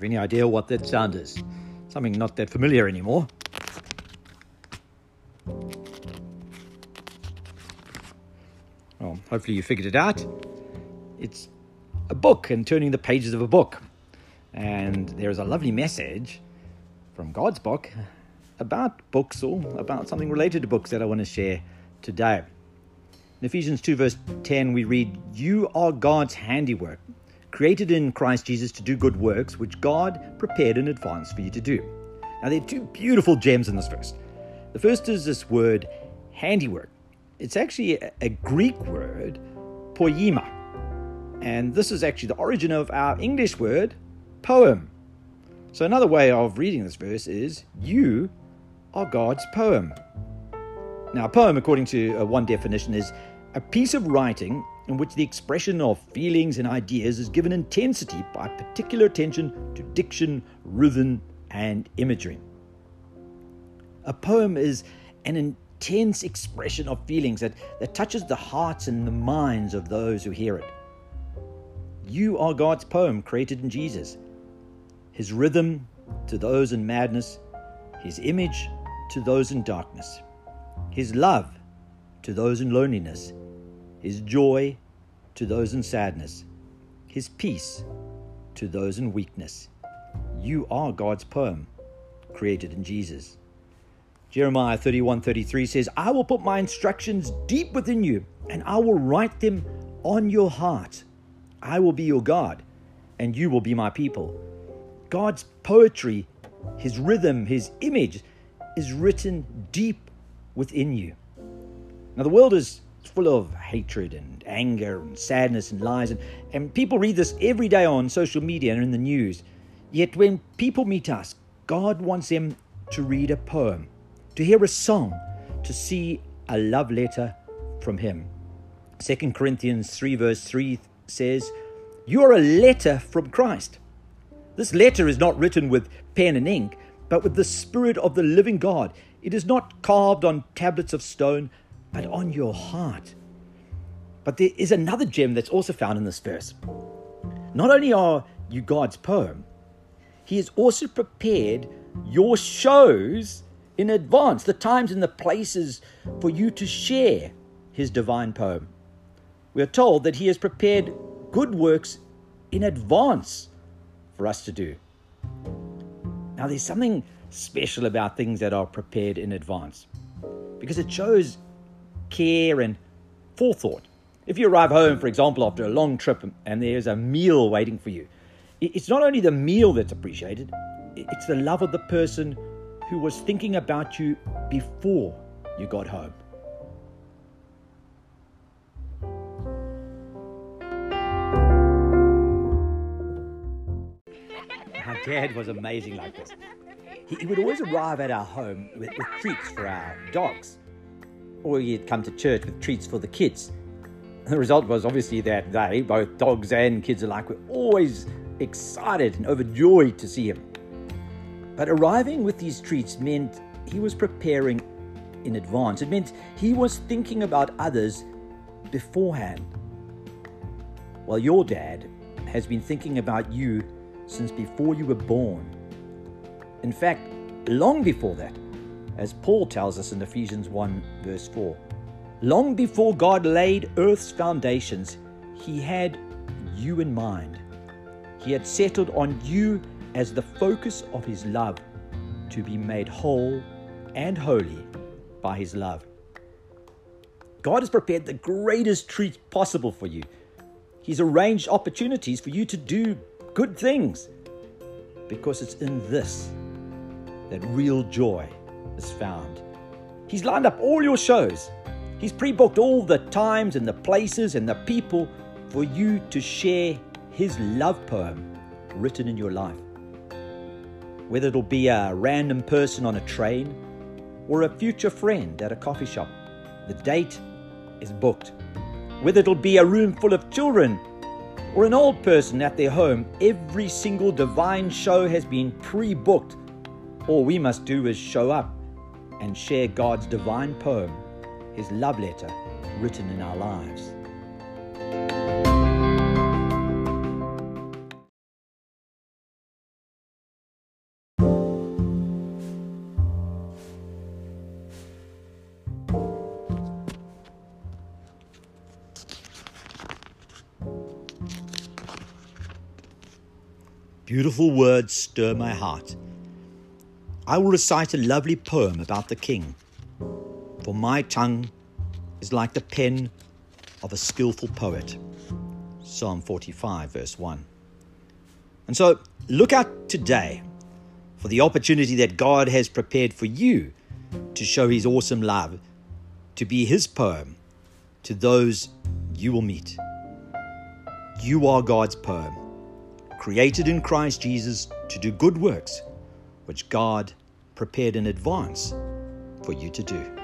have any idea what that sound is? Something not that familiar anymore. Well, hopefully you figured it out. It's a book and turning the pages of a book. And there's a lovely message from God's book about books or about something related to books that I want to share today. In Ephesians 2, verse 10, we read, You are God's handiwork, created in Christ Jesus to do good works, which God prepared in advance for you to do. Now, there are two beautiful gems in this verse. The first is this word handiwork. It's actually a, Greek word, poema. And this is actually the origin of our English word, poem. So, another way of reading this verse is, You are God's poem. Now, a poem, according to uh, one definition, is a piece of writing in which the expression of feelings and ideas is given intensity by particular attention to diction, rhythm, and imagery. A poem is an intense expression of feelings that, that touches the hearts and the minds of those who hear it. You are God's poem created in Jesus. His rhythm to those in madness, His image to those in darkness, His love to those in loneliness, his joy to those in sadness, his peace to those in weakness. You are God's poem, created in Jesus. Jeremiah 31:33 says, "I will put my instructions deep within you, and I will write them on your heart. I will be your God, and you will be my people." God's poetry, his rhythm, his image is written deep within you. Now the world is full of hatred and anger and sadness and lies. And, and people read this every day on social media and in the news. Yet when people meet us, God wants them to read a poem, to hear a song, to see a love letter from Him. 2 Corinthians 3, verse 3 says, You are a letter from Christ. This letter is not written with pen and ink, but with the Spirit of the living God. It is not carved on tablets of stone, but on your heart. But there is another gem that's also found in this verse. Not only are you God's poem, He has also prepared your shows in advance, the times and the places for you to share His divine poem. We are told that He has prepared good works in advance for us to do. Now, there's something special about things that are prepared in advance because it shows care and forethought. If you arrive home, for example, after a long trip and there's a meal waiting for you, it's not only the meal that's appreciated, it's the love of the person who was thinking about you before you got home. Our dad was amazing like this. He would always arrive at our home with, with treats for our dogs or he'd come to church with treats for the kids. The result was obviously that they, both dogs and kids alike, were always excited and overjoyed to see him. But arriving with these treats meant he was preparing in advance. It meant he was thinking about others beforehand. While your dad has been thinking about you since before you were born. In fact, long before that as Paul tells us in Ephesians 1, verse 4. Long before God laid earth's foundations, He had you in mind. He had settled on you as the focus of His love to be made whole and holy by His love. God has prepared the greatest treat possible for you. He's arranged opportunities for you to do good things because it's in this that real joy is found. He's lined up all your shows. He's pre booked all the times and the places and the people for you to share his love poem written in your life. Whether it'll be a random person on a train or a future friend at a coffee shop, the date is booked. Whether it'll be a room full of children or an old person at their home, every single divine show has been pre booked. All we must do is show up and share God's divine poem, His love letter, written in our lives. Beautiful words stir my heart I will recite a lovely poem about the king, for my tongue is like the pen of a skillful poet. Psalm 45, verse 1. And so look out today for the opportunity that God has prepared for you to show His awesome love, to be His poem to those you will meet. You are God's poem, created in Christ Jesus to do good works, which God prepared in advance for you to do.